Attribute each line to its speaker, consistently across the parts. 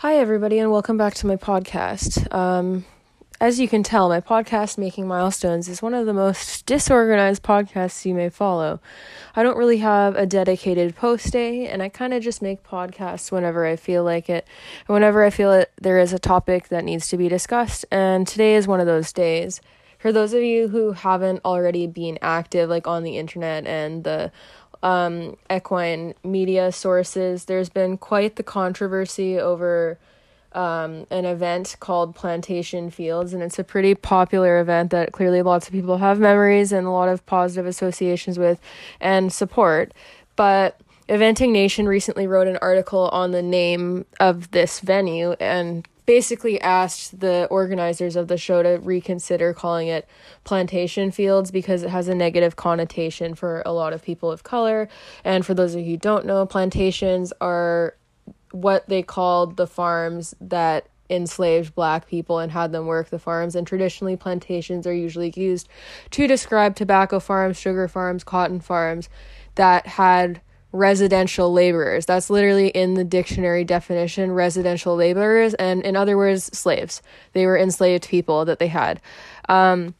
Speaker 1: Hi, everybody, and welcome back to my podcast. Um, as you can tell, my podcast, Making Milestones, is one of the most disorganized podcasts you may follow. I don't really have a dedicated post day, and I kind of just make podcasts whenever I feel like it, and whenever I feel it, there is a topic that needs to be discussed, and today is one of those days. For those of you who haven't already been active, like on the internet and the um, equine media sources, there's been quite the controversy over um, an event called Plantation Fields, and it's a pretty popular event that clearly lots of people have memories and a lot of positive associations with and support. But Eventing Nation recently wrote an article on the name of this venue and basically asked the organizers of the show to reconsider calling it plantation fields because it has a negative connotation for a lot of people of color. And for those of you who don't know, plantations are what they called the farms that enslaved black people and had them work the farms and traditionally plantations are usually used to describe tobacco farms sugar farms cotton farms that had residential laborers. That's literally in the dictionary definition residential laborers, and in other words, slaves. They were enslaved people that they had. Um,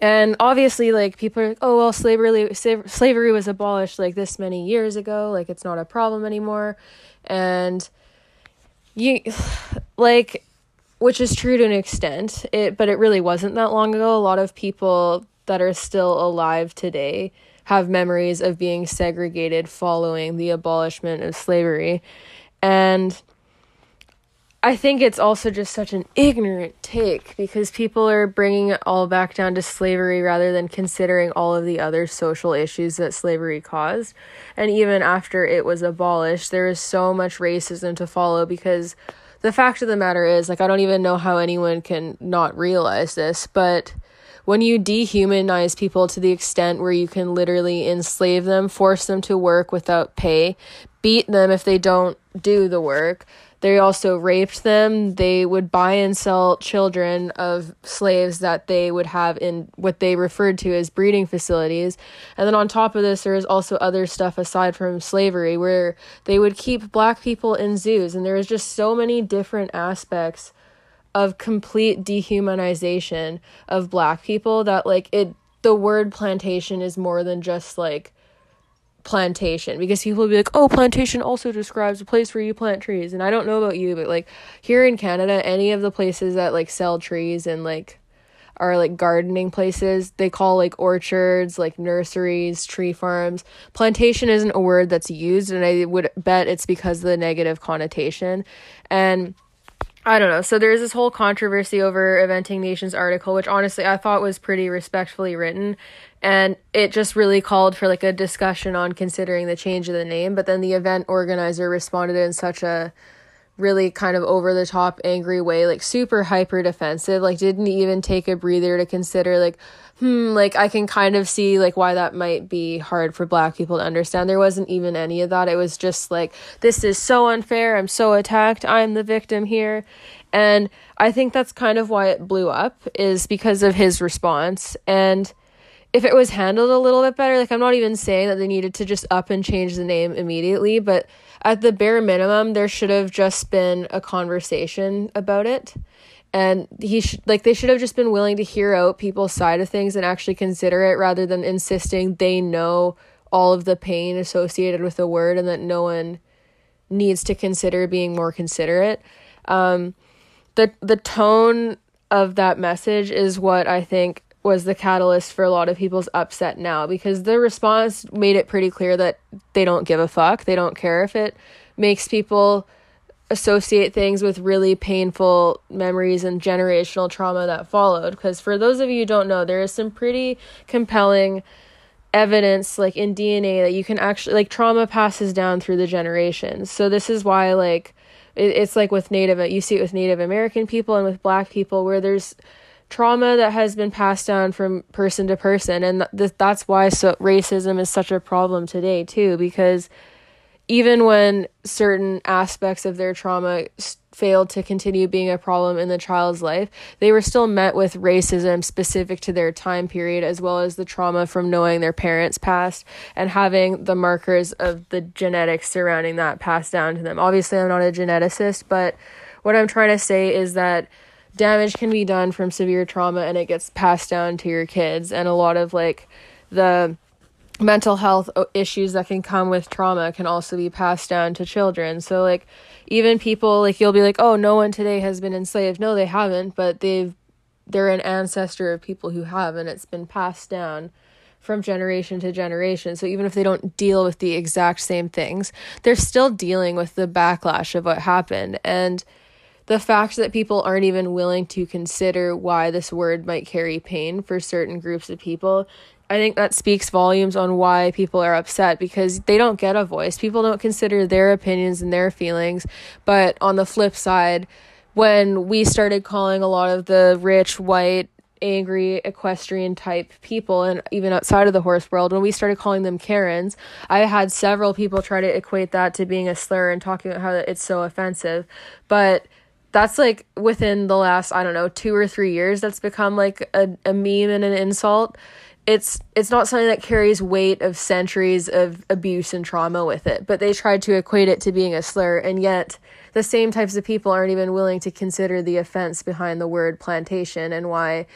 Speaker 1: and obviously, like, people are like, oh, well, slavery, slavery was abolished like this many years ago. Like, it's not a problem anymore. And you, like, which is true to an extent, it, but it really wasn't that long ago. A lot of people that are still alive today have memories of being segregated following the abolishment of slavery. And I think it's also just such an ignorant take because people are bringing it all back down to slavery rather than considering all of the other social issues that slavery caused. And even after it was abolished, there is so much racism to follow because the fact of the matter is, like, I don't even know how anyone can not realize this, but when you dehumanize people to the extent where you can literally enslave them, force them to work without pay, beat them if they don't do the work, they also raped them. They would buy and sell children of slaves that they would have in what they referred to as breeding facilities. And then on top of this, there is also other stuff aside from slavery where they would keep black people in zoos. And there is just so many different aspects of complete dehumanization of black people that like it the word plantation is more than just like plantation because people will be like, oh, plantation also describes a place where you plant trees. And I don't know about you, but like here in Canada, any of the places that like sell trees and like are like gardening places, they call like orchards, like nurseries, tree farms. Plantation isn't a word that's used, and I would bet it's because of the negative connotation. And I don't know. So there's this whole controversy over Eventing Nation's article, which honestly I thought was pretty respectfully written. And it just really called for like a discussion on considering the change of the name. But then the event organizer responded in such a really kind of over the top angry way, like super hyper defensive, like didn't even take a breather to consider like, hmm, like I can kind of see like why that might be hard for black people to understand. There wasn't even any of that. It was just like, this is so unfair. I'm so attacked. I'm the victim here. And I think that's kind of why it blew up is because of his response. And if it was handled a little bit better, like I'm not even saying that they needed to just up and change the name immediately, but at the bare minimum, there should have just been a conversation about it. And he should like they should have just been willing to hear out people's side of things and actually consider it rather than insisting they know all of the pain associated with the word and that no one needs to consider being more considerate. Um, the the tone of that message is what I think was the catalyst for a lot of people's upset now because the response made it pretty clear that they don't give a fuck. They don't care if it makes people associate things with really painful memories and generational trauma that followed. Because for those of you who don't know, there is some pretty compelling evidence, like in DNA, that you can actually, like, trauma passes down through the generations. So this is why, like, it, it's like with Native, you see it with Native American people and with Black people, where there's trauma that has been passed down from person to person and th- that's why so racism is such a problem today too because even when certain aspects of their trauma failed to continue being a problem in the child's life, they were still met with racism specific to their time period, as well as the trauma from knowing their parents passed and having the markers of the genetics surrounding that passed down to them. Obviously, I'm not a geneticist, but what I'm trying to say is that damage can be done from severe trauma and it gets passed down to your kids, and a lot of like the mental health issues that can come with trauma can also be passed down to children. So like even people like you'll be like, "Oh, no one today has been enslaved." No, they haven't, but they've they're an ancestor of people who have and it's been passed down from generation to generation. So even if they don't deal with the exact same things, they're still dealing with the backlash of what happened and the fact that people aren't even willing to consider why this word might carry pain for certain groups of people I think that speaks volumes on why people are upset because they don't get a voice. People don't consider their opinions and their feelings. But on the flip side, when we started calling a lot of the rich, white, angry equestrian type people and even outside of the horse world when we started calling them karens i had several people try to equate that to being a slur and talking about how it's so offensive but that's like within the last i don't know two or three years that's become like a, a meme and an insult it's it's not something that carries weight of centuries of abuse and trauma with it but they tried to equate it to being a slur and yet the same types of people aren't even willing to consider the offense behind the word plantation and why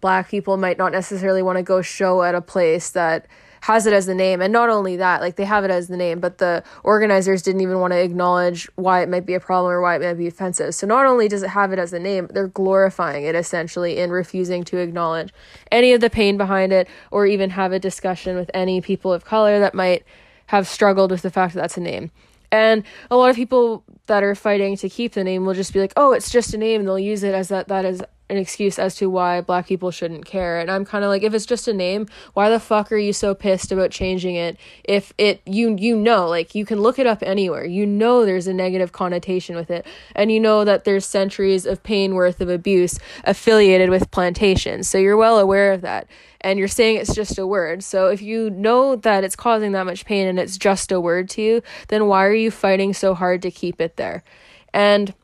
Speaker 1: black people might not necessarily want to go show at a place that has it as the name. And not only that, like they have it as the name, but the organizers didn't even want to acknowledge why it might be a problem or why it might be offensive. So not only does it have it as the name, they're glorifying it essentially in refusing to acknowledge any of the pain behind it or even have a discussion with any people of color that might have struggled with the fact that that's a name. And a lot of people that are fighting to keep the name will just be like, "Oh, it's just a name." They'll use it as that that is an excuse as to why black people shouldn't care. And I'm kind of like if it's just a name, why the fuck are you so pissed about changing it if it you you know like you can look it up anywhere. You know there's a negative connotation with it and you know that there's centuries of pain worth of abuse affiliated with plantations. So you're well aware of that and you're saying it's just a word. So if you know that it's causing that much pain and it's just a word to you, then why are you fighting so hard to keep it there? And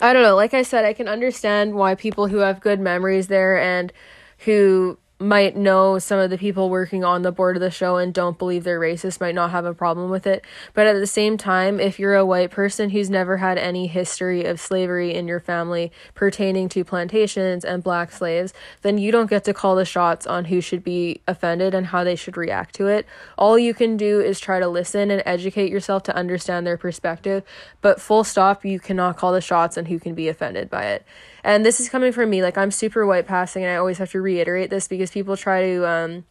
Speaker 1: I don't know. Like I said, I can understand why people who have good memories there and who might know some of the people working on the board of the show and don't believe they're racist might not have a problem with it. But at the same time, if you're a white person who's never had any history of slavery in your family pertaining to plantations and black slaves, then you don't get to call the shots on who should be offended and how they should react to it. All you can do is try to listen and educate yourself to understand their perspective, but full stop, you cannot call the shots on who can be offended by it. And this is coming from me. Like, I'm super white passing, and I always have to reiterate this because people try to, um,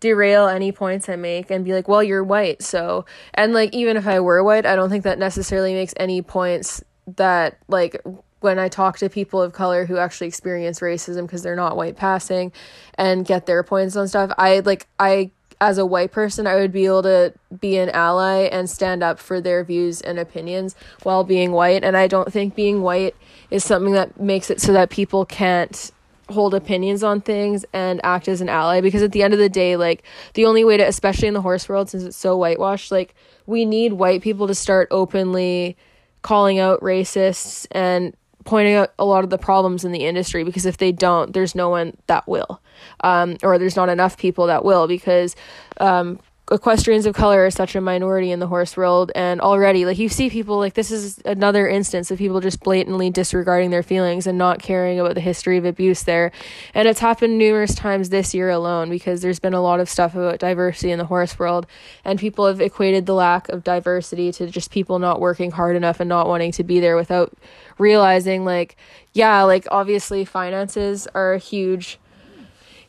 Speaker 1: derail any points I make and be like, well, you're white. So, and like, even if I were white, I don't think that necessarily makes any points that, like, when I talk to people of color who actually experience racism because they're not white passing and get their points on stuff, I like, I as a white person, I would be able to be an ally and stand up for their views and opinions while being white. And I don't think being white is something that makes it so that people can't hold opinions on things and act as an ally because at the end of the day like the only way to especially in the horse world since it's so whitewashed like we need white people to start openly calling out racists and pointing out a lot of the problems in the industry because if they don't, there's no one that will, um, or there's not enough people that will because um, equestrians of color are such a minority in the horse world and already like you see people like this is another instance of people just blatantly disregarding their feelings and not caring about the history of abuse there. And it's happened numerous times this year alone because there's been a lot of stuff about diversity in the horse world and people have equated the lack of diversity to just people not working hard enough and not wanting to be there without realizing like yeah like obviously finances are a huge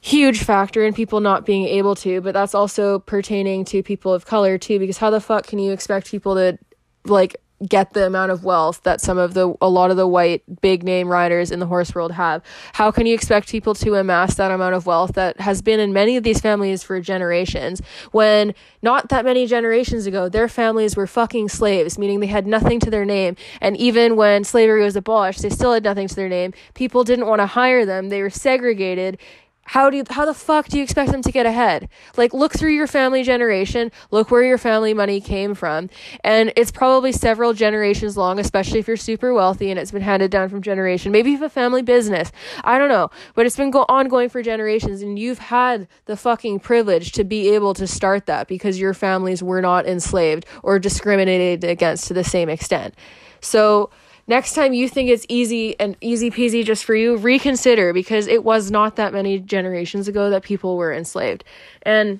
Speaker 1: huge factor in people not being able to, but that's also pertaining to people of color too, because how the fuck can you expect people to like get the amount of wealth that some of the a lot of the white big name riders in the horse world have? How can you expect people to amass that amount of wealth that has been in many of these families for generations when not that many generations ago their families were fucking slaves meaning they had nothing to their name? And even when slavery was abolished they still had nothing to their name. People didn't want to hire them. They were segregated how do you, how the fuck do you expect them to get ahead? Like look through your family generation, look where your family money came from, and it's probably several generations long, especially if you're super wealthy and it's been handed down from generation. Maybe you have a family business. I don't know, but it's been go- ongoing for generations and you've had the fucking privilege to be able to start that because your families were not enslaved or discriminated against to the same extent. So next time you think it's easy and easy peasy just for you, reconsider because it was not that many generations ago that people were enslaved. And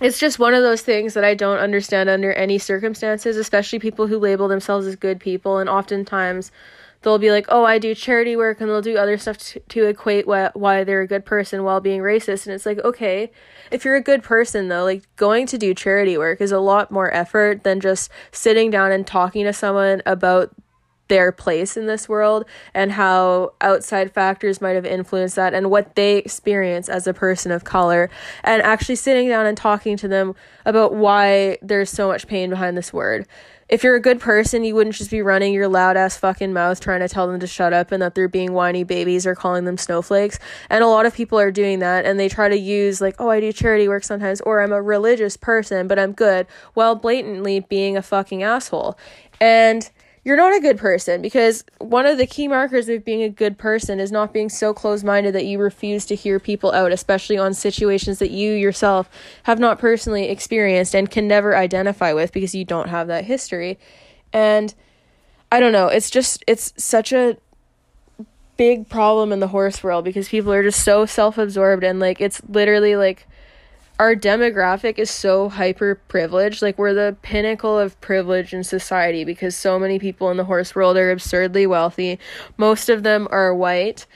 Speaker 1: it's just one of those things that I don't understand under any circumstances, especially people who label themselves as good people. And oftentimes they'll be like, oh, I do charity work, and they'll do other stuff to, to equate wh- why they're a good person while being racist. And it's like, okay, if you're a good person, though, like going to do charity work is a lot more effort than just sitting down and talking to someone about their place in this world and how outside factors might have influenced that and what they experience as a person of color and actually sitting down and talking to them about why there's so much pain behind this word. If you're a good person, you wouldn't just be running your loud ass fucking mouth trying to tell them to shut up and that they're being whiny babies or calling them snowflakes. And a lot of people are doing that and they try to use, like, oh, I do charity work sometimes, or I'm a religious person, but I'm good, while blatantly being a fucking asshole. And you're not a good person because one of the key markers of being a good person is not being so close minded that you refuse to hear people out, especially on situations that you yourself have not personally experienced and can never identify with because you don't have that history. And I don't know, it's just, it's such a big problem in the horse world because people are just so self absorbed and like it's literally like our demographic is so hyper privileged. Like we're the pinnacle of privilege in society because so many people in the horse world are absurdly wealthy. Most of them are white.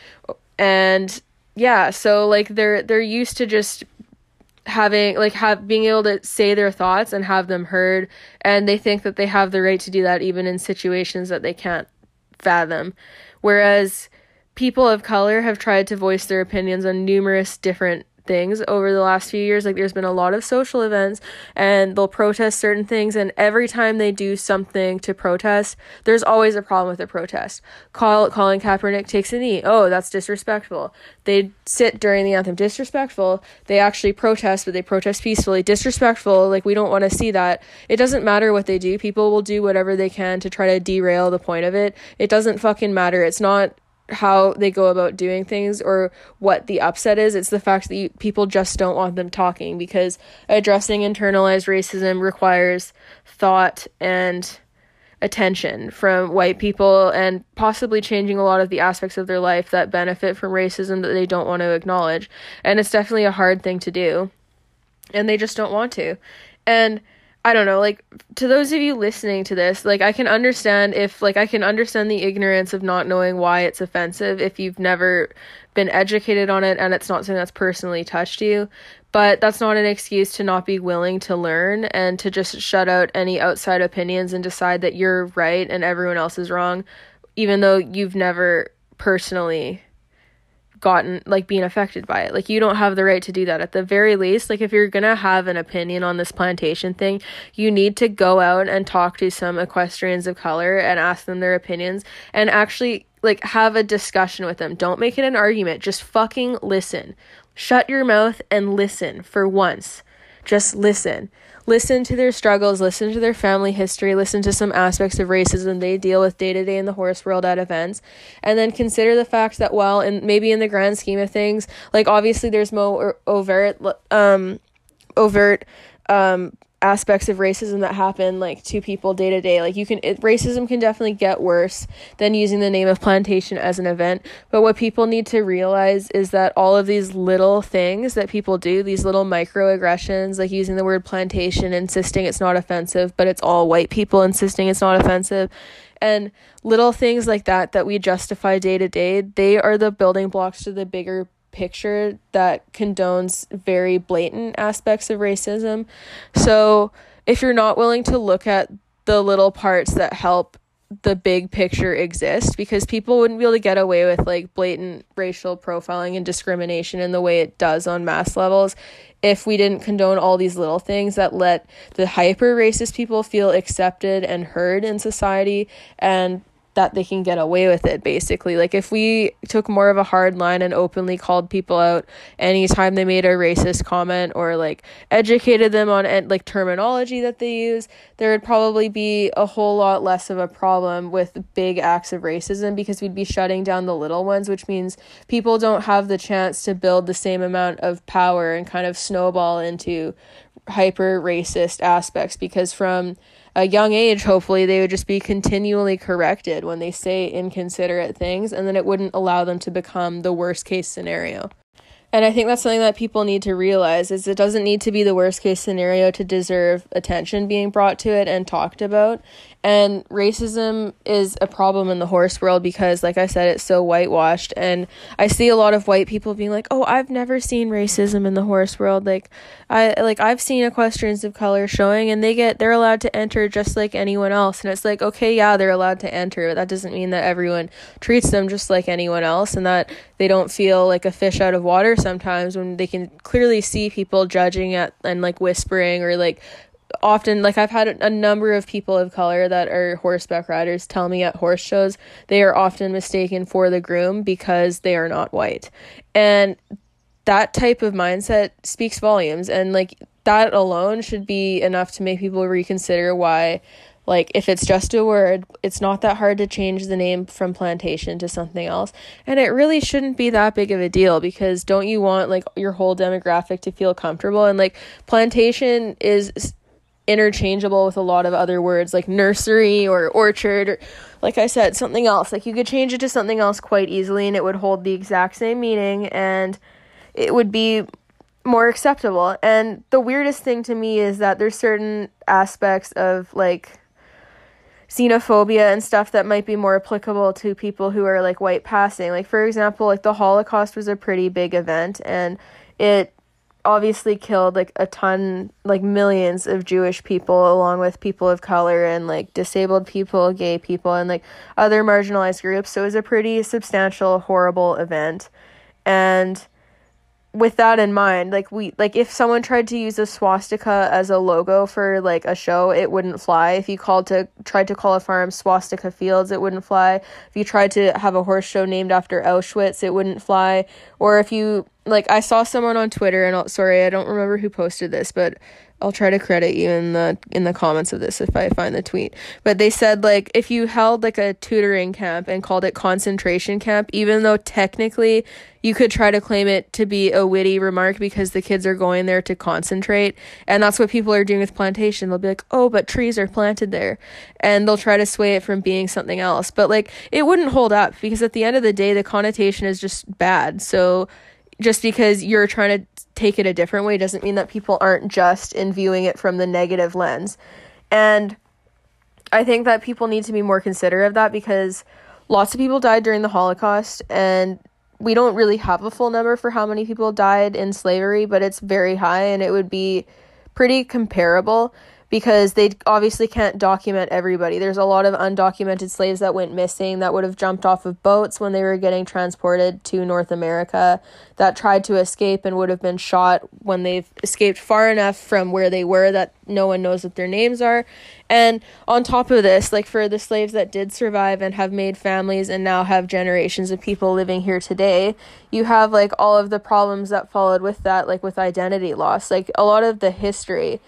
Speaker 1: And yeah, so like they're they're used to just having like have being able to say their thoughts and have them heard and they think that they have the right to do that even in situations that they can't fathom. Whereas people of color have tried to voice their opinions on numerous different things over the last few years. Like there's been a lot of social events and they'll protest certain things and every time they do something to protest, there's always a problem with the protest. Call Colin Kaepernick takes a knee. Oh, that's disrespectful. They sit during the anthem. Disrespectful. They actually protest, but they protest peacefully. Disrespectful. Like we don't want to see that. It doesn't matter what they do. People will do whatever they can to try to derail the point of it. It doesn't fucking matter. It's not how they go about doing things or what the upset is. It's the fact that you, people just don't want them talking because addressing internalized racism requires thought and attention from white people and possibly changing a lot of the aspects of their life that benefit from racism that they don't want to acknowledge. And it's definitely a hard thing to do. And they just don't want to. And I don't know, like to those of you listening to this, like I can understand if like I can understand the ignorance of not knowing why it's offensive if you've never been educated on it and it's not something that's personally touched you, but that's not an excuse to not be willing to learn and to just shut out any outside opinions and decide that you're right and everyone else is wrong even though you've never personally gotten like being affected by it. Like you don't have the right to do that. At the very least, like if you're going to have an opinion on this plantation thing, you need to go out and talk to some equestrians of color and ask them their opinions and actually like have a discussion with them. Don't make it an argument. Just fucking listen. Shut your mouth and listen for once. Just listen. Listen to their struggles, listen to their family history, listen to some aspects of racism they deal with day to day in the horse world at events, and then consider the fact that while and maybe in the grand scheme of things, like obviously there's more overt um overt um aspects of racism that happen like to people day to day like you can it, racism can definitely get worse than using the name of plantation as an event. But what people need to realize is that all of these little things that people do these little microaggressions like using the word plantation insisting it's not offensive but it's all white people insisting it's not offensive and little things like that that we justify day to day they are the building blocks to the bigger picture that condones very blatant aspects of racism. So, if you're not willing to look at the little parts that help the big picture exist because people wouldn't be able to get away with like blatant racial profiling and discrimination in the way it does on mass levels if we didn't condone all these little things that let the hyper racist people feel accepted and heard in society and that they can get away with it basically. Like if we took more of a hard line and openly called people out anytime they made a racist comment or like educated them on like terminology that they use there would probably be a whole lot less of a problem with big acts of racism because we'd be shutting down the little ones which means people don't have the chance to build the same amount of power and kind of snowball into hyper racist aspects because from a young age, hopefully, they would just be continually corrected when they say inconsiderate things, and then it wouldn't allow them to become the worst case scenario. And I think that's something that people need to realize is it doesn't need to be the worst case scenario to deserve attention being brought to it and talked about. And racism is a problem in the horse world because, like I said, it's so whitewashed. And I see a lot of white people being like, "Oh, I've never seen racism in the horse world." Like, I like I've seen equestrians of color showing, and they get they're allowed to enter just like anyone else. And it's like, okay, yeah, they're allowed to enter, but that doesn't mean that everyone treats them just like anyone else, and that they don't feel like a fish out of water sometimes when they can clearly see people judging at and like whispering or like often like I've had a number of people of color that are horseback riders tell me at horse shows they are often mistaken for the groom because they are not white. And that type of mindset speaks volumes and like that alone should be enough to make people reconsider why like if it's just a word it's not that hard to change the name from plantation to something else and it really shouldn't be that big of a deal because don't you want like your whole demographic to feel comfortable and like plantation is interchangeable with a lot of other words like nursery or orchard or like I said something else. Like you could change it to something else quite easily and it would hold the exact same meaning and it would be more acceptable. And the weirdest thing to me is that there's certain aspects of like xenophobia and stuff that might be more applicable to people who are like white passing. Like for example like the holocaust was a pretty big event and it obviously killed like a ton like millions of jewish people along with people of color and like disabled people gay people and like other marginalized groups. So it was a pretty substantial horrible event. And with that in mind, like we like if someone tried to use a swastika as a logo for like a show, it wouldn't fly. If you called to tried to call a farm Swastika Fields, it wouldn't fly. If you tried to have a horse show named after Auschwitz, it wouldn't fly. Or if you like I saw someone on Twitter and I'll, sorry, I don't remember who posted this, but I'll try to credit you in the in the comments of this if I find the tweet. But they said like if you held like a tutoring camp and called it concentration camp, even though technically you could try to claim it to be a witty remark because the kids are going there to concentrate, and that's what people are doing with plantation. They'll be like, "Oh, but trees are planted there." And they'll try to sway it from being something else. But like it wouldn't hold up because at the end of the day the connotation is just bad. So just because you're trying to take it a different way doesn't mean that people aren't just in viewing it from the negative lens. And I think that people need to be more considerate of that because lots of people died during the Holocaust and we don't really have a full number for how many people died in slavery, but it's very high and it would be pretty comparable because they obviously can't document everybody. There's a lot of undocumented slaves that went missing that would have jumped off of boats when they were getting transported to North America that tried to escape and would have been shot when they've escaped far enough from where they were that no one knows what their names are. And on top of this, like for the slaves that did survive and have made families and now have generations of people living here today, you have like all of the problems that followed with that, like with identity loss. Like a lot of the history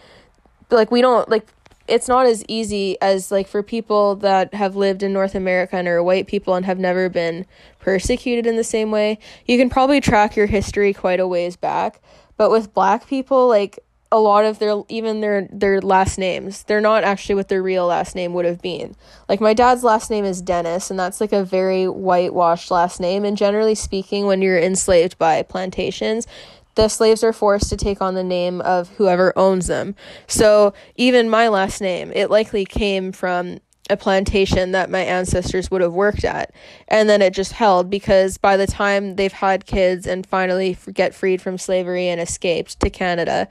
Speaker 1: like we don't like it's not as easy as like for people that have lived in North America and are white people and have never been persecuted in the same way. You can probably track your history quite a ways back, but with black people like a lot of their even their their last names, they're not actually what their real last name would have been. Like my dad's last name is Dennis and that's like a very whitewashed last name and generally speaking when you're enslaved by plantations, the slaves are forced to take on the name of whoever owns them. So even my last name, it likely came from a plantation that my ancestors would have worked at. And then it just held because by the time they've had kids and finally get freed from slavery and escaped to Canada,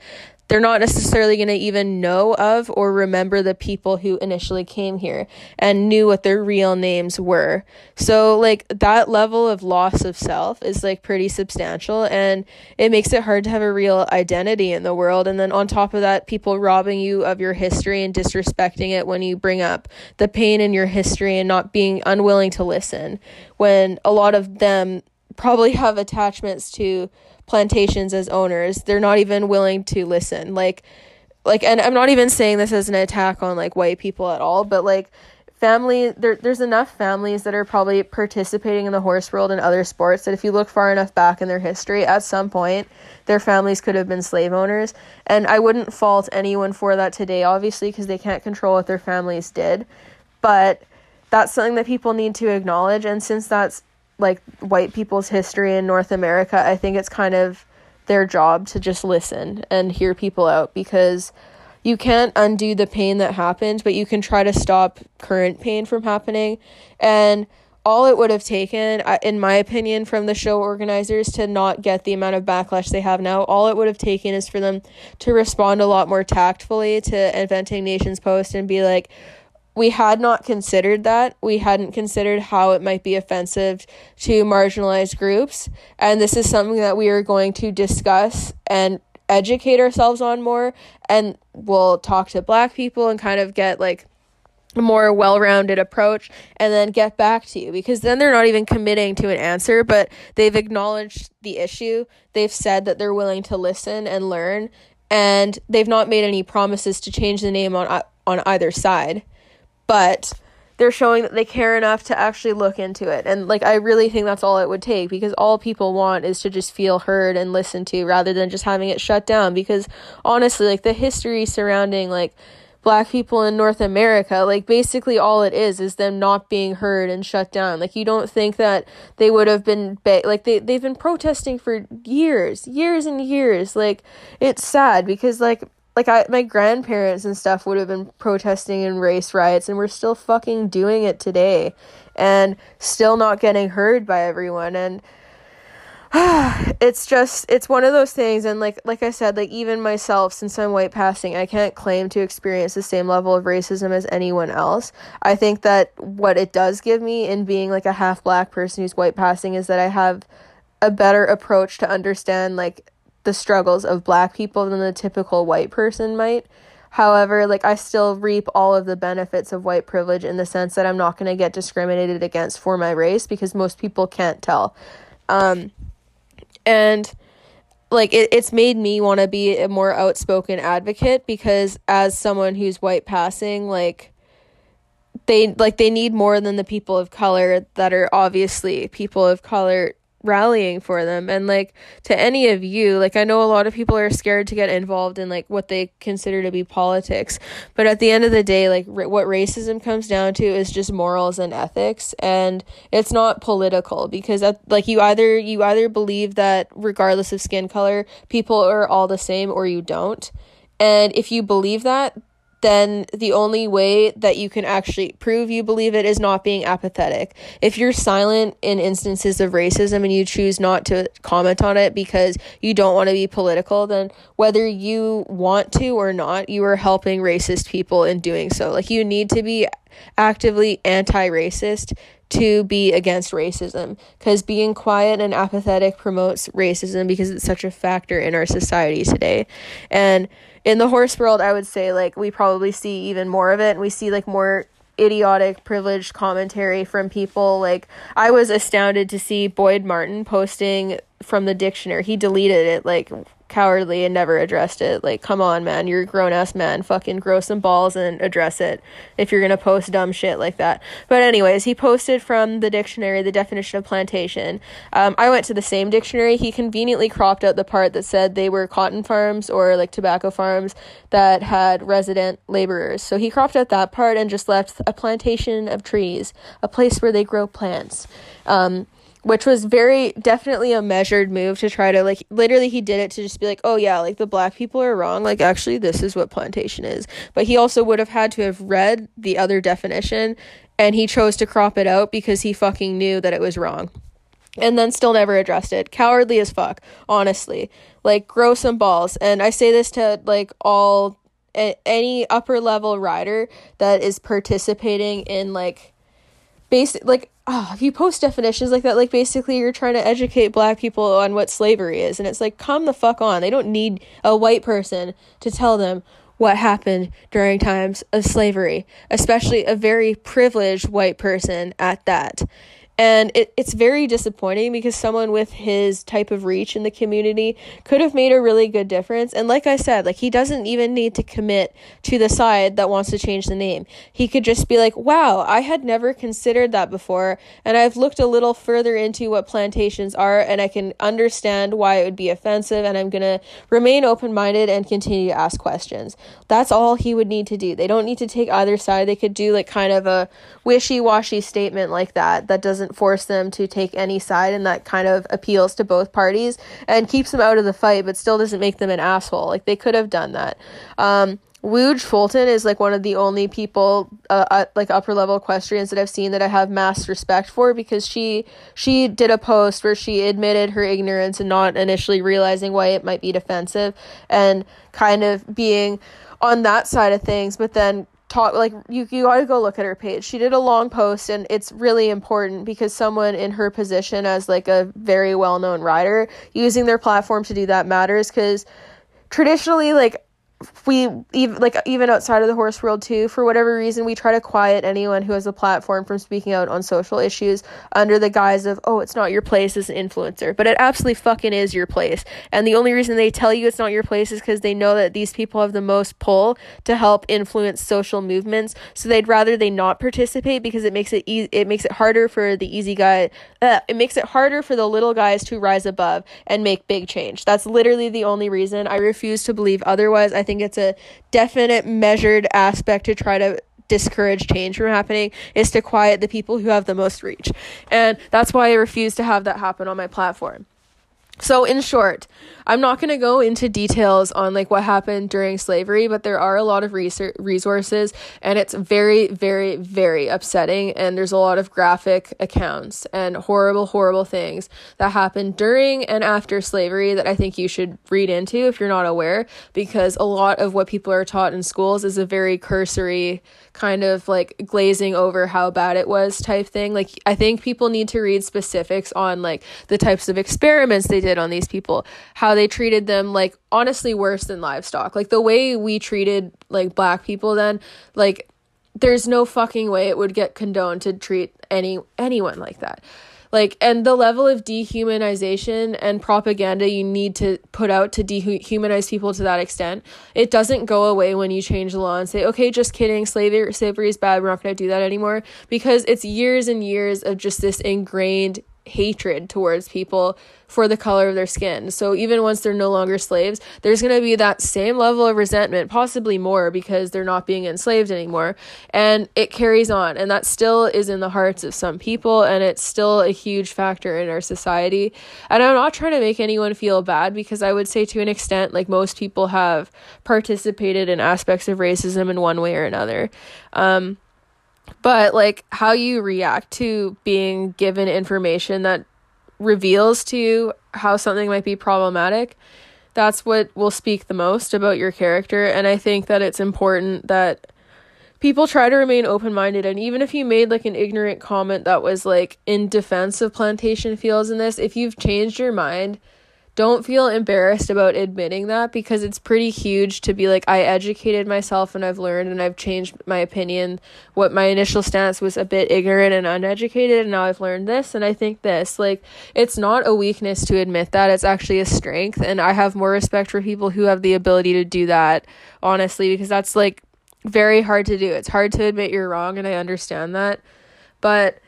Speaker 1: they're not necessarily going to even know of or remember the people who initially came here and knew what their real names were. So, like, that level of loss of self is like pretty substantial and it makes it hard to have a real identity in the world. And then on top of that, people robbing you of your history and disrespecting it when you bring up the pain in your history and not being unwilling to listen when a lot of them probably have attachments to plantations as owners they're not even willing to listen. Like like and i'm not even saying this as an attack on like white people at all but like family there there's enough families that are probably participating in the horse world and other sports that if you look far enough back in their history at some point their families could have been slave owners. And i wouldn't fault anyone for that today obviously because they can't control what their families did. But that's something that people need to acknowledge. And since that's like white people's history in North America, I think it's kind of their job to just listen and hear people out because you can't undo the pain that happened, but you can try to stop current pain from happening. And all it would have taken, in my opinion, from the show organizers to not get the amount of backlash they have now, all it would have taken is for them to respond a lot more tactfully to Eventing Nations Post and be like, we had not considered that. We hadn't considered how it might be offensive to marginalized groups. And this is something that we are going to discuss and educate ourselves on more. And we'll talk to black people and kind of get like a more well rounded approach and then get back to you because then they're not even committing to an answer, but they've acknowledged the issue. They've said that they're willing to listen and learn. And they've not made any promises to change the name on uh, on either side but they're showing that they care enough to actually look into it. And like I really think that's all it would take because all people want is to just feel heard and listened to rather than just having it shut down because honestly like the history surrounding like black people in North America like basically all it is is them not being heard and shut down. Like you don't think that they would have been ba- like they they've been protesting for years, years and years. Like it's sad because like like I my grandparents and stuff would have been protesting in race riots and we're still fucking doing it today and still not getting heard by everyone and it's just it's one of those things and like like I said like even myself since I'm white passing I can't claim to experience the same level of racism as anyone else. I think that what it does give me in being like a half black person who's white passing is that I have a better approach to understand like the struggles of black people than the typical white person might. However, like I still reap all of the benefits of white privilege in the sense that I'm not going to get discriminated against for my race because most people can't tell. Um, and like it, it's made me want to be a more outspoken advocate because as someone who's white passing, like they like they need more than the people of color that are obviously people of color rallying for them. And like to any of you like i know a lot of people are scared to get involved in like what they consider to be politics. But at the end of the day like r- what racism comes down to is just morals and ethics. And it's not political because like you either you either believe that regardless of skin color people are all the same or you don't. And if you believe that then the only way that you can actually prove you believe it is not being apathetic. If you're silent in instances of racism and you choose not to comment on it because you don't want to be political, then whether you want to or not, you are helping racist people in doing so. Like you need to be actively anti racist to be against racism because being quiet and apathetic promotes racism because it's such a factor in our society today. And in the horse world, I would say like we probably see even more of it, and we see like more idiotic privileged commentary from people like I was astounded to see Boyd Martin posting from the dictionary. He deleted it like cowardly and never addressed it. Like, come on, man, you're a grown ass man. Fucking grow some balls and address it if you're gonna post dumb shit like that. But, anyways, he posted from the dictionary the definition of plantation. Um, I went to the same dictionary. He conveniently cropped out the part that said they were cotton farms or like tobacco farms that had resident laborers. So he cropped out that part and just left a plantation of trees, a place where they grow plants. Um, which was very definitely a measured move to try to like literally he did it to just be like oh yeah like the black people are wrong like actually this is what plantation is but he also would have had to have read the other definition and he chose to crop it out because he fucking knew that it was wrong and then still never addressed it. Cowardly as fuck, honestly. Like, grow some balls. And I say this to like all a, any upper level rider that is participating in like basic like oh, if you post definitions like that, like basically you're trying to educate black people on what slavery is. And it's like, come the fuck on. They don't need a white person to tell them what happened during times of slavery, especially a very privileged white person at that. And it, it's very disappointing because someone with his type of reach in the community could have made a really good difference. And like I said, like he doesn't even need to commit to the side that wants to change the name. He could just be like, wow, I had never considered that before. And I've looked a little further into what plantations are and I can understand why it would be offensive. And I'm going to remain open minded and continue to ask questions. That's all he would need to do. They don't need to take either side. They could do like kind of a wishy washy statement like that that doesn't doesn't force them to take any side and that kind of appeals to both parties and keeps them out of the fight but still doesn't make them an asshole. Like they could have done that. Um, Fulton is like one of the only people, uh, uh, like upper level equestrians that I've seen that I have mass respect for because she she did a post where she admitted her ignorance and not initially realizing why it might be defensive and kind of being on that side of things, but then talk like you you got to go look at her page. She did a long post and it's really important because someone in her position as like a very well-known writer using their platform to do that matters cuz traditionally like we even like even outside of the horse world too for whatever reason we try to quiet anyone who has a platform from speaking out on social issues under the guise of oh it's not your place as an influencer. But it absolutely fucking is your place. And the only reason they tell you it's not your place is because they know that these people have the most pull to help influence social movements. So they'd rather they not participate because it makes it e- it makes it harder for the easy guy uh, it makes it harder for the little guys to rise above and make big change. That's literally the only reason. I refuse to believe otherwise. I think think it's a definite measured aspect to try to discourage change from happening is to quiet the people who have the most reach. And that's why I refuse to have that happen on my platform. So, in short, I'm not going to go into details on like what happened during slavery, but there are a lot of research resources and it's very very very upsetting and there's a lot of graphic accounts and horrible horrible things that happened during and after slavery that I think you should read into if you're not aware because a lot of what people are taught in schools is a very cursory kind of like glazing over how bad it was type thing. Like I think people need to read specifics on like the types of experiments they did on these people, how they treated them like honestly worse than livestock. Like the way we treated like black people then, like there's no fucking way it would get condoned to treat any anyone like that. Like and the level of dehumanization and propaganda you need to put out to dehumanize people to that extent, it doesn't go away when you change the law and say, "Okay, just kidding, slavery slavery is bad. We're not going to do that anymore." Because it's years and years of just this ingrained hatred towards people for the color of their skin. So even once they're no longer slaves, there's going to be that same level of resentment, possibly more because they're not being enslaved anymore. And it carries on. And that still is in the hearts of some people. And it's still a huge factor in our society. And I'm not trying to make anyone feel bad because I would say to an extent, like most people have participated in aspects of racism in one way or another. Um, but like how you react to being given information that reveals to you how something might be problematic that's what will speak the most about your character. And i think that it's important that people try to remain open-minded. And even if you made like an ignorant comment that was like in defense of plantation fields in this if you've changed your mind don't feel embarrassed about admitting that because it's pretty huge to be like I educated myself and I've learned and I've changed my opinion. What my initial stance was a bit ignorant and uneducated and now I've learned this and I think this. Like it's not a weakness to admit that. It's actually a strength and I have more respect for people who have the ability to do that honestly because that's like very hard to do. It's hard to admit you're wrong and I understand that. But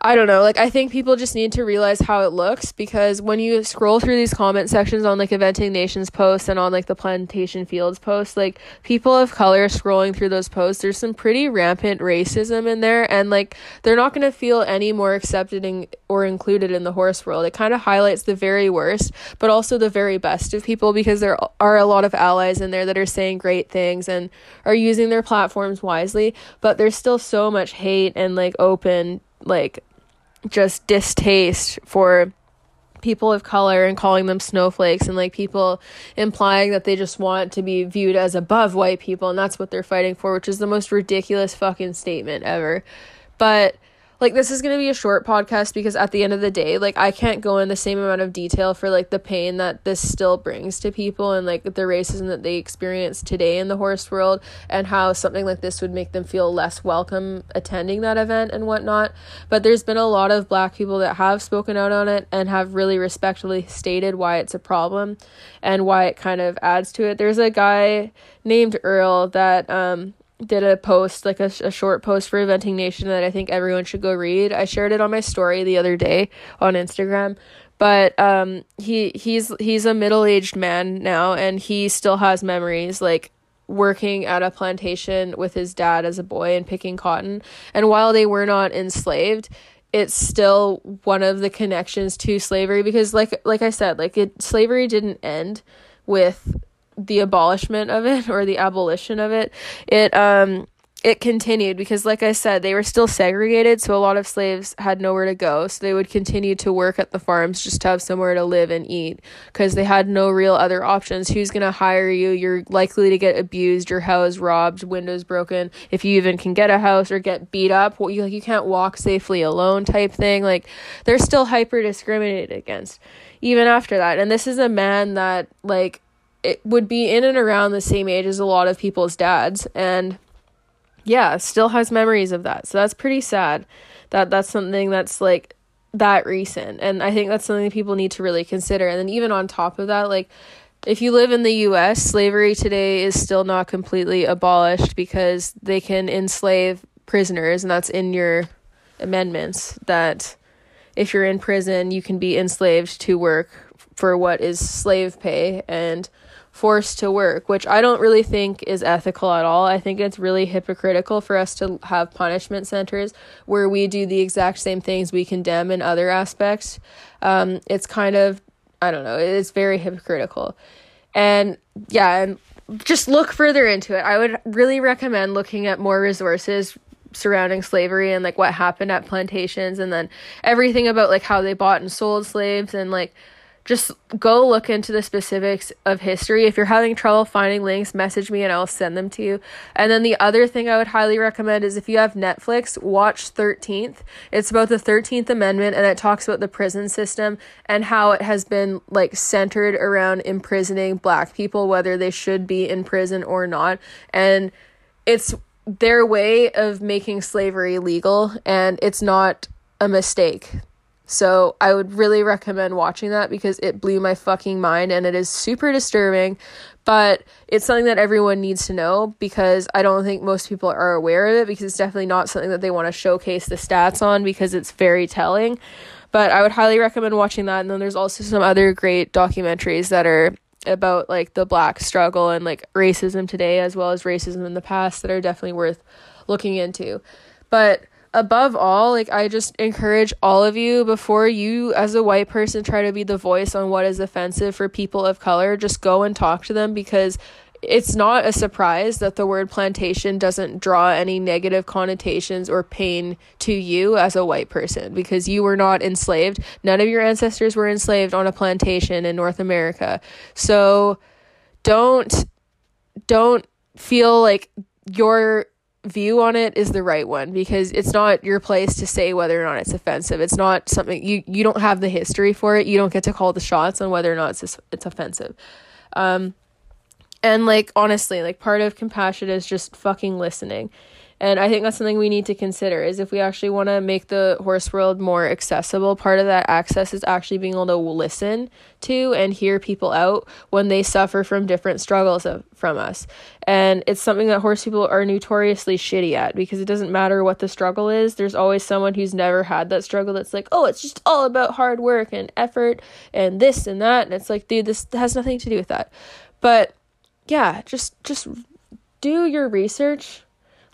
Speaker 1: I don't know. Like, I think people just need to realize how it looks because when you scroll through these comment sections on like Eventing Nations posts and on like the Plantation Fields posts, like people of color scrolling through those posts, there's some pretty rampant racism in there. And like, they're not going to feel any more accepted in, or included in the horse world. It kind of highlights the very worst, but also the very best of people because there are a lot of allies in there that are saying great things and are using their platforms wisely. But there's still so much hate and like open like just distaste for people of color and calling them snowflakes and like people implying that they just want to be viewed as above white people and that's what they're fighting for, which is the most ridiculous fucking statement ever. But like this is going to be a short podcast because at the end of the day like i can't go in the same amount of detail for like the pain that this still brings to people and like the racism that they experience today in the horse world and how something like this would make them feel less welcome attending that event and whatnot. But there's been a lot of black people that have spoken out on it and have really respectfully stated why it's a problem and why it kind of adds to it. There's a guy named earl that um did a post like a, a short post for eventing nation that i think everyone should go read. I shared it on my story the other day on instagram but um he he's he's a middle-aged man now and he still has memories like working at a plantation with his dad as a boy and picking cotton. And while they were not enslaved it's still one of the connections to slavery because like like i said like it slavery didn't end with the abolishment of it or the abolition of it, it um it continued because like I said, they were still segregated, so a lot of slaves had nowhere to go. So they would continue to work at the farms just to have somewhere to live and eat because they had no real other options. Who's going to hire you? You're likely to get abused, your house robbed, windows broken, if you even can get a house or get beat up. You like you can't walk safely alone type thing. Like they're still hyper discriminated against even after that. And this is a man that like it would be in and around the same age as a lot of people's dads. And yeah still has memories of that. So that's pretty sad that that's something that's like that recent. And i think that's something people need to really consider. And then even on top of that like if you live in the US, slavery today is still not completely abolished because they can enslave prisoners, and that's in your amendments that if you're in prison, you can be enslaved to work for what is slave pay. And forced to work, which I don't really think is ethical at all. I think it's really hypocritical for us to have punishment centers where we do the exact same things we condemn in other aspects. Um, it's kind of, I don't know, it's very hypocritical. And yeah, and just look further into it. I would really recommend looking at more resources surrounding slavery and like what happened at plantations and then everything about like how they bought and sold slaves and like just go look into the specifics of history. If you're having trouble finding links, message me and I'll send them to you. And then the other thing I would highly recommend is if you have Netflix, watch 13th. It's about the 13th Amendment and it talks about the prison system and how it has been like centered around imprisoning black people, whether they should be in prison or not. And it's their way of making slavery legal and it's not a mistake. So I would really recommend watching that because it blew my fucking mind and it is super disturbing, but it's something that everyone needs to know because I don't think most people are aware of it because it's definitely not something that they want to showcase the stats on because it's very telling. But I would highly recommend watching that and then there's also some other great documentaries that are about like the black struggle and like racism today as well as racism in the past that are definitely worth looking into. But above all, like I just encourage all of you before you as a white person try to be the voice on what is offensive for people of color, just go and talk to them because it's not a surprise that the word plantation doesn't draw any negative connotations or pain to you as a white person because you were not enslaved. None of your ancestors were enslaved on a plantation in North America. So don't don't feel like your view on it is the right one because it's not your place to say whether or not it's offensive. It's not something you you don't have the history for it. You don't get to call the shots on whether or not it's it's offensive. Um and like honestly, like part of compassion is just fucking listening. And I think that's something we need to consider is if we actually want to make the horse world more accessible, part of that access is actually being able to listen to and hear people out when they suffer from different struggles of, from us. And it's something that horse people are notoriously shitty at because it doesn't matter what the struggle is. There's always someone who's never had that struggle that's like, oh, it's just all about hard work and effort and this and that. And it's like, dude, this has nothing to do with that. But yeah, just just do your research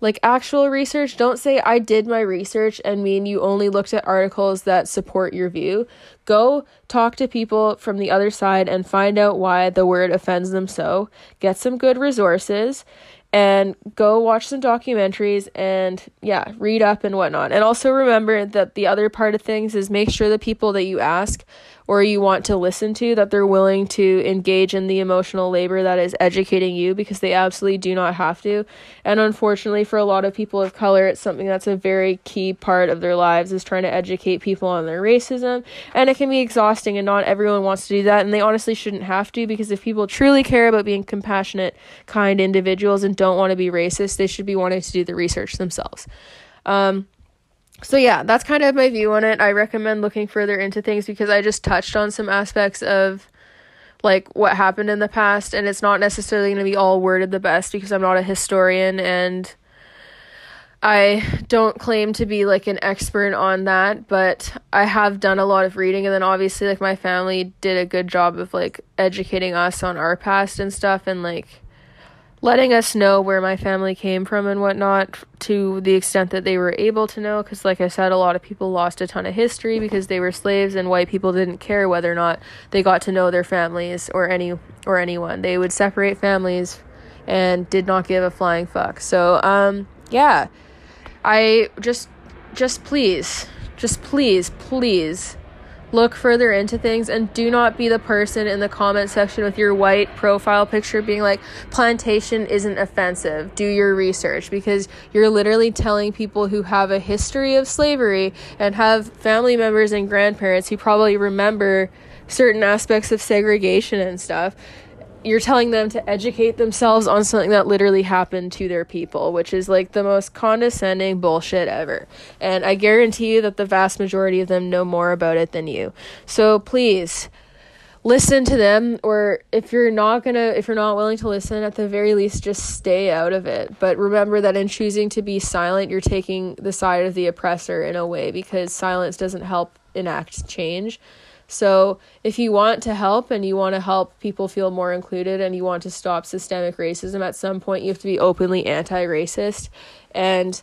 Speaker 1: like actual research. Don't say I did my research and mean you only looked at articles that support your view. Go talk to people from the other side and find out why the word offends them so. Get some good resources and go watch some documentaries and yeah, read up and whatnot. And also remember that the other part of things is make sure the people that you ask or you want to listen to that they're willing to engage in the emotional labor that is educating you because they absolutely do not have to. And unfortunately for a lot of people of color, it's something that's a very key part of their lives is trying to educate people on their racism. And it can be exhausting and not everyone wants to do that and they honestly shouldn't have to because if people truly care about being compassionate, kind individuals and don't want to be racist, they should be wanting to do the research themselves. Um, so yeah, that's kind of my view on it. I recommend looking further into things because I just touched on some aspects of like what happened in the past and it's not necessarily going to be all worded the best because I'm not a historian and I don't claim to be like an expert on that, but I have done a lot of reading and then obviously like my family did a good job of like educating us on our past and stuff and like letting us know where my family came from and whatnot to the extent that they were able to know because like i said a lot of people lost a ton of history because they were slaves and white people didn't care whether or not they got to know their families or any or anyone. They would separate families and did not give a flying fuck. So um yeah. I just just please just please please look further into things and do not be the person in the comment section with your white profile picture being like plantation isn't offensive. Do your research because you're literally telling people who have a history of slavery and have family members and grandparents who probably remember certain aspects of segregation and stuff you're telling them to educate themselves on something that literally happened to their people, which is like the most condescending bullshit ever. And I guarantee you that the vast majority of them know more about it than you. So please listen to them or if you're not going to if you're not willing to listen at the very least just stay out of it. But remember that in choosing to be silent, you're taking the side of the oppressor in a way because silence doesn't help enact change so, if you want to help and you want to help people feel more included and you want to stop systemic racism, at some point you have to be openly anti racist. And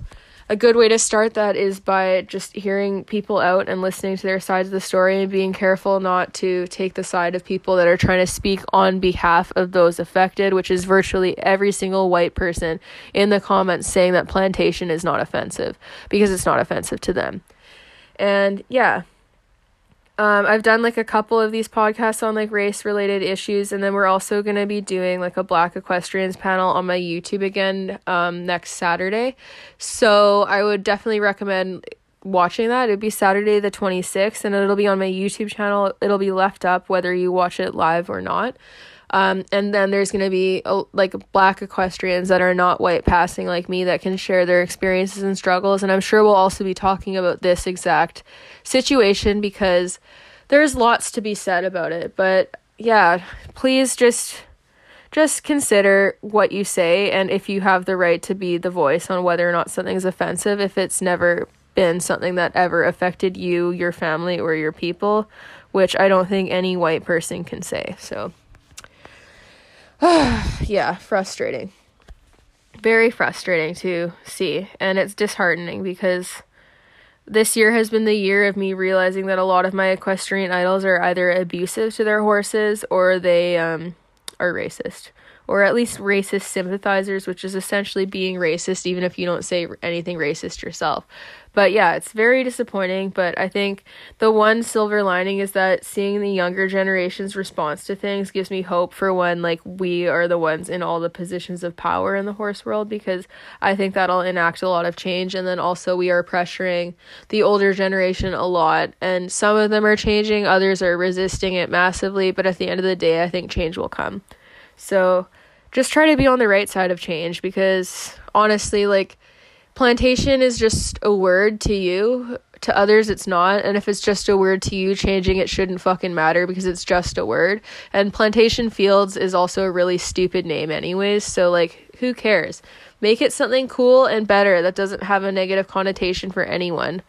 Speaker 1: a good way to start that is by just hearing people out and listening to their sides of the story and being careful not to take the side of people that are trying to speak on behalf of those affected, which is virtually every single white person in the comments saying that plantation is not offensive because it's not offensive to them. And yeah. Um, I've done like a couple of these podcasts on like race related issues, and then we're also going to be doing like a Black Equestrians panel on my YouTube again um, next Saturday. So I would definitely recommend watching that. It'd be Saturday the 26th, and it'll be on my YouTube channel. It'll be left up whether you watch it live or not. Um, and then there's going to be uh, like black equestrians that are not white passing like me that can share their experiences and struggles. And I'm sure we'll also be talking about this exact situation because there's lots to be said about it. But yeah, please just just consider what you say and if you have the right to be the voice on whether or not something's offensive if it's never been something that ever affected you, your family or your people, which I don't think any white person can say. So yeah, frustrating. Very frustrating to see. And it's disheartening because this year has been the year of me realizing that a lot of my equestrian idols are either abusive to their horses or they um, are racist or at least racist sympathizers, which is essentially being racist even if you don't say anything racist yourself. But yeah, it's very disappointing. But I think the one silver lining is that seeing the younger generation's response to things gives me hope for when like we are the ones in all the positions of power in the horse world because I think that'll enact a lot of change. And then also we are pressuring the older generation a lot, and some of them are changing, others are resisting it massively. But at the end of the day, I think change will come. So just try to be on the right side of change because honestly, like, plantation is just a word to you. To others, it's not. And if it's just a word to you, changing it shouldn't fucking matter because it's just a word. And plantation fields is also a really stupid name, anyways. So, like, who cares? Make it something cool and better that doesn't have a negative connotation for anyone.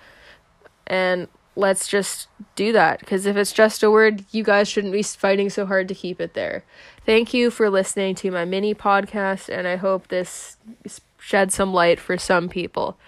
Speaker 1: And let's just do that because if it's just a word, you guys shouldn't be fighting so hard to keep it there. Thank you for listening to my mini podcast, and I hope this sheds some light for some people.